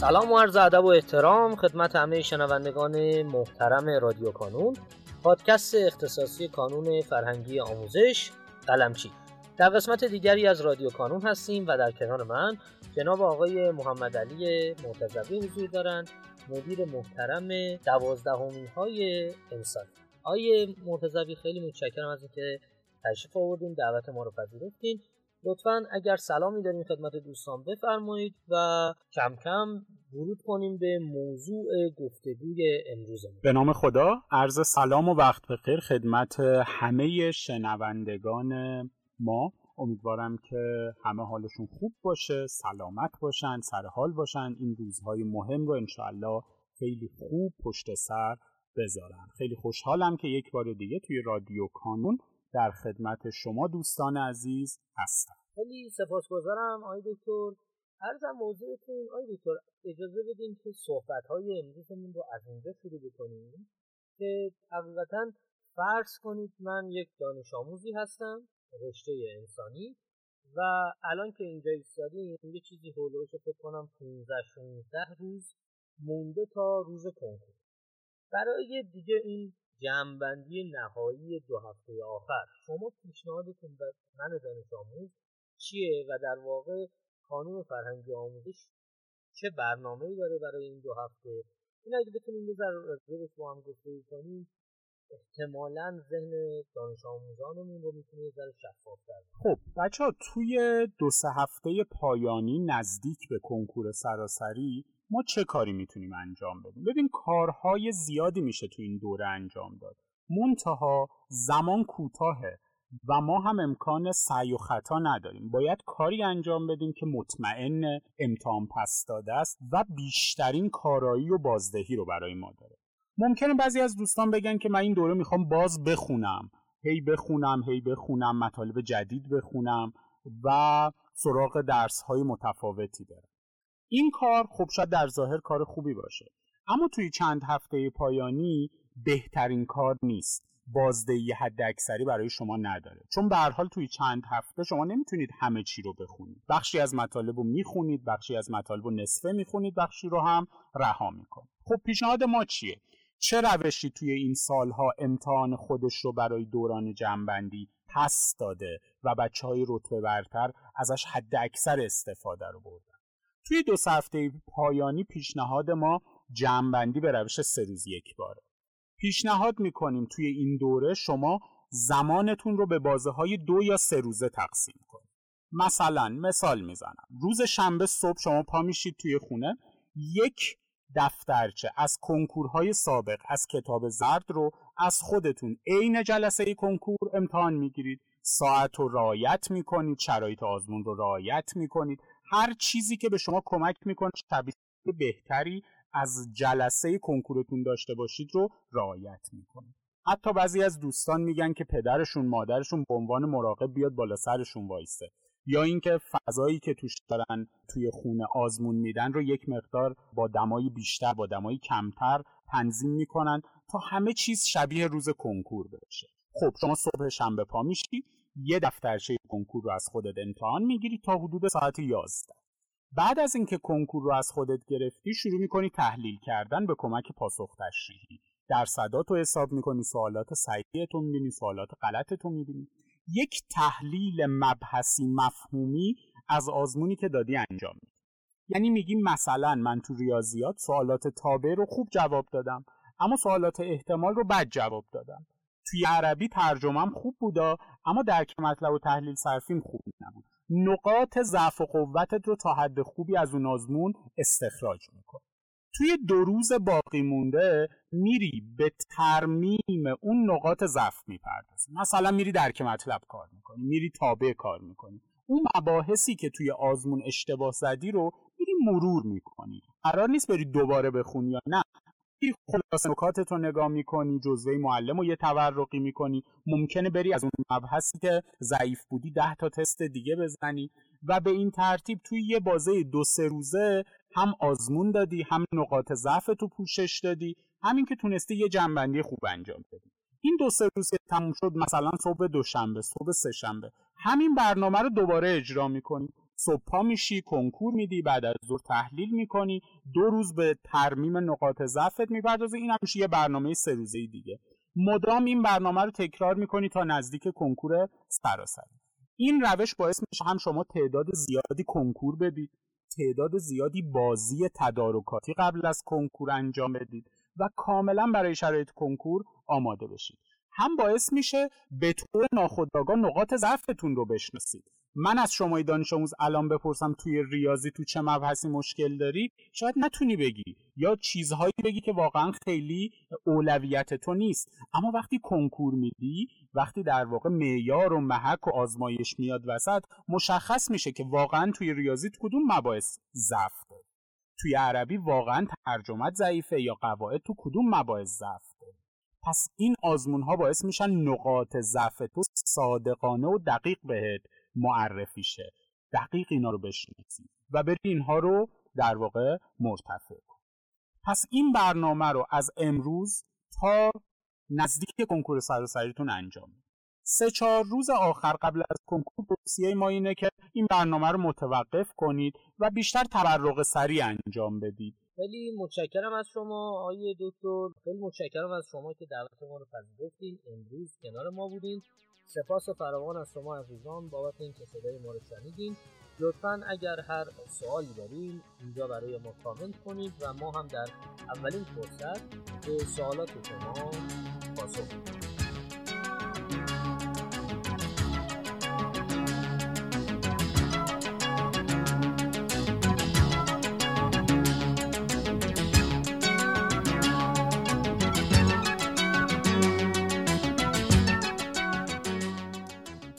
سلام و عرض ادب و احترام خدمت همه شنوندگان محترم رادیو کانون پادکست اختصاصی کانون فرهنگی آموزش قلمچی. در قسمت دیگری از رادیو کانون هستیم و در کنار من جناب آقای محمد علی مرتضوی حضور دارند مدیر محترم دوازدهمین های انسان. آقای مرتضوی خیلی متشکرم از اینکه تشریف آوردین دعوت ما رو پذیرفتین. لطفا اگر سلامی دارین خدمت دوستان بفرمایید و کم کم ورود کنیم به موضوع گفتگوی امروز به نام خدا عرض سلام و وقت بخیر خدمت همه شنوندگان ما. امیدوارم که همه حالشون خوب باشه سلامت باشن سر حال باشن. این روزهای مهم رو انشاءالله خیلی خوب پشت سر بذارم خیلی خوشحالم که یک بار دیگه توی رادیو کانون در خدمت شما دوستان عزیز هستم. خیلی سپاسگزارم آقای دکتر. عرضم موضوعتون آقای دکتر اجازه بدین که صحبت های امروزمون رو از اینجا شروع بکنیم که حقیقتا فرض کنید من یک دانش آموزی هستم رشته انسانی و الان که اینجا ایستادیم یه چیزی هولوش فکر کنم 15 16 روز مونده تا روز کنکور. برای دیگه این جمعبندی نهایی دو هفته آخر. شما پیشنهادتون به من دانش آموز چیه و در واقع کانون فرهنگی آموزش چه برنامه داره برای این دو هفته؟ این اگه بتونیم یه ذره با هم گفتگو کنیم احتمالا ذهن دانش آموزانمون رو می‌تونه یه ذره شفافتر خب بچه ها توی دو سه هفته پایانی نزدیک به کنکور سراسری ما چه کاری می‌تونیم انجام بدیم؟ ببین کارهای زیادی میشه تو این دوره انجام داد. منتها زمان کوتاهه و ما هم امکان سعی و خطا نداریم. باید کاری انجام بدیم که مطمئن امتحان پس داده است و بیشترین کارایی و بازدهی رو برای ما داره. ممکنه بعضی از دوستان بگن که من این دوره می‌خوام باز بخونم. هی بخونم هی بخونم مطالب جدید بخونم و سراغ درس های متفاوتی برم. این کار خب شاید در ظاهر کار خوبی باشه. اما توی چند هفته پایانی بهترین کار نیست. بازدهی حد اکثری برای شما نداره. چون به هر حال توی چند هفته شما نمی‌تونید همه چی رو بخونید. بخشی از مطالب رو می‌خونید بخشی از مطالب رو نصفه می‌خونید بخشی رو هم رها می‌کنید. خب پیشنهاد ما چیه؟ چه روشی توی این سالها امتحان خودش رو برای دوران جنبندی پس داده و بچه های رتبه برتر ازش حد اکثر استفاده رو بردن توی دو هفته پایانی پیشنهاد ما جمعبندی به روش سه روز یک باره. پیشنهاد می‌کنیم توی این دوره شما زمانتون رو به بازه های دو یا سه روزه تقسیم کنید. مثلا مثال می‌زنم. روز شنبه صبح شما پا میشید توی خونه. یک دفترچه از کنکورهای سابق از کتاب زرد رو از خودتون عین جلسه کنکور امتحان می‌گیرید. ساعت رو رعایت می‌کنید. شرایط آزمون رو رعایت می‌کنید. هر چیزی که به شما کمک می‌کنه شبیه بهتری از جلسه کنکورتون داشته باشید رو رعایت می‌کنید حتی بعضی از دوستان میگن که پدرشون مادرشون به عنوان مراقب بیاد بالا سرشون وایسته یا اینکه فضایی که توش دارن توی خونه آزمون میدن رو یک مقدار با دمای بیشتر با دمای کمتر تنظیم می‌کنن تا همه چیز شبیه روز کنکور بشه. خب شما صبح شنبه پا میشی یه دفترچه کنکور رو از خودت امتحان می‌گیری تا حدود ساعت 11 بعد از اینکه کنکور رو از خودت گرفتی شروع می‌کنی تحلیل کردن به کمک پاسخ تشریحی. درصدات رو حساب می‌کنی سوالات صحیح تو می‌بینی سوالات غلط تو می‌بینی. یک تحلیل مبحثی مفهومی از آزمونی که دادی انجام میدی. یعنی میگی مثلا من تو ریاضیات سوالات تابع رو خوب جواب دادم اما سوالات احتمال رو بد جواب دادم. توی عربی ترجمهم خوب بودا اما درک مطلب و تحلیل صرفیم خوب نبود. نقاط ضعف و قوتت رو تا حد خوبی از اون آزمون استخراج میکن توی دو روز باقی مونده میری به ترمیم اون نقاط ضعف می‌پردازی. مثلا میری درک مطلب کار می‌کنی میری تابع کار می‌کنی. اون مباحثی که توی آزمون اشتباه زدی رو میری مرور می‌کنی. قرار نیست بری دوباره بخونی یا نه. خلاص نکاتت رو نگاه می‌کنی؟ جزوه معلم رو یه تورقی می‌کنی؟ ممکنه بری از اون مبحثی که ضعیف بودی ده تا تست دیگه بزنی و به این ترتیب توی یه بازه دو سه روزه هم آزمون دادی هم نقاط ضعف تو پوشش دادی همین که تونستی یه جنبندی خوب انجام بدی. این دو سه روز که تموم شد مثلا صبح دوشنبه صبح سهشنبه همین برنامه رو دوباره اجرا می‌کنی. صبح میشی کنکور میدی بعد از ظهر تحلیل می‌کنی دو روز به ترمیم نقاط ضعفت می‌پردازی. این هم میشه یه برنامه سه روزه دیگه. مدام این برنامه رو تکرار می‌کنی تا نزدیک کنکور سراسری. این روش باعث میشه هم شما تعداد زیادی کنکور بدید تعداد زیادی بازی تدارکاتی قبل از کنکور انجام بدید و کاملا برای شرایط کنکور آماده بشید. هم باعث میشه به طور ناخودآگاه نقاط ضعفتون رو بشناسید. من از شما دانش آموز الان بپرسم توی ریاضی تو چه مبحثی مشکل داری؟ شاید نتونی بگی. یا چیزهایی بگی که واقعا خیلی اولویت تو نیست. اما وقتی کنکور میدی وقتی در واقع معیار و محک و آزمایش میاد وسط مشخص میشه که واقعا توی ریاضی کدوم مباحث ضعف داری توی عربی واقعا ترجمت ضعیفه یا قواعد تو کدوم مباحث ضعف داری پس این آزمون ها باعث میشن نقاط ضعف تو صادقانه و دقیق بهت. معرفی شه. دقیق اینا رو بشناسی و بری اینها رو در واقع مرتفع کن. پس این برنامه رو از امروز تا نزدیک کنکور سراسریتون انجام سه چهار روز آخر قبل از کنکور توصیه ما اینه که این برنامه رو متوقف کنید و بیشتر تبرق سریع انجام بدید. خیلی متشکرم از شما آقای دکتر. خیلی متشکرم از شما که دعوت ما رو پذیرفتین. امروز کنار ما بودین. سپاس فراوان از شما عزیزان بابت اینکه صدای ما رو شنیدین. لطفا اگر هر سوالی دارین اینجا برای ما کامنت کنید و ما هم در اولین فرصت به سوالات شما پاسخ میدیم.